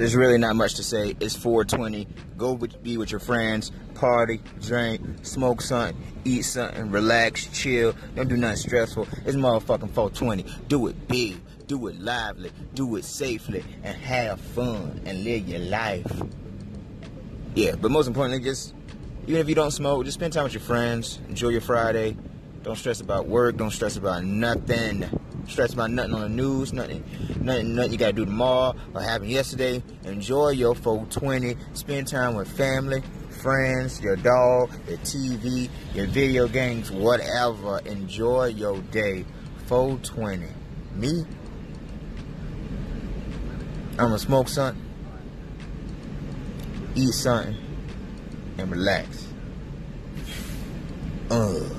there's really not much to say. It's 420. Go with, be with your friends, party, drink, smoke something, eat something, relax, chill. Don't do nothing stressful. It's motherfucking 420. Do it big, do it lively, do it safely, and have fun and live your life. Yeah, but most importantly, just even if you don't smoke, just spend time with your friends. Enjoy your Friday. Don't stress about work. Don't stress about nothing. Stress about nothing on the news. Nothing. Nothing. Nothing you gotta do tomorrow or happened yesterday. Enjoy your 420. Spend time with family, friends, your dog, your TV, your video games, whatever. Enjoy your day. 420. Me? I'm gonna smoke something, eat something, and relax. Uh.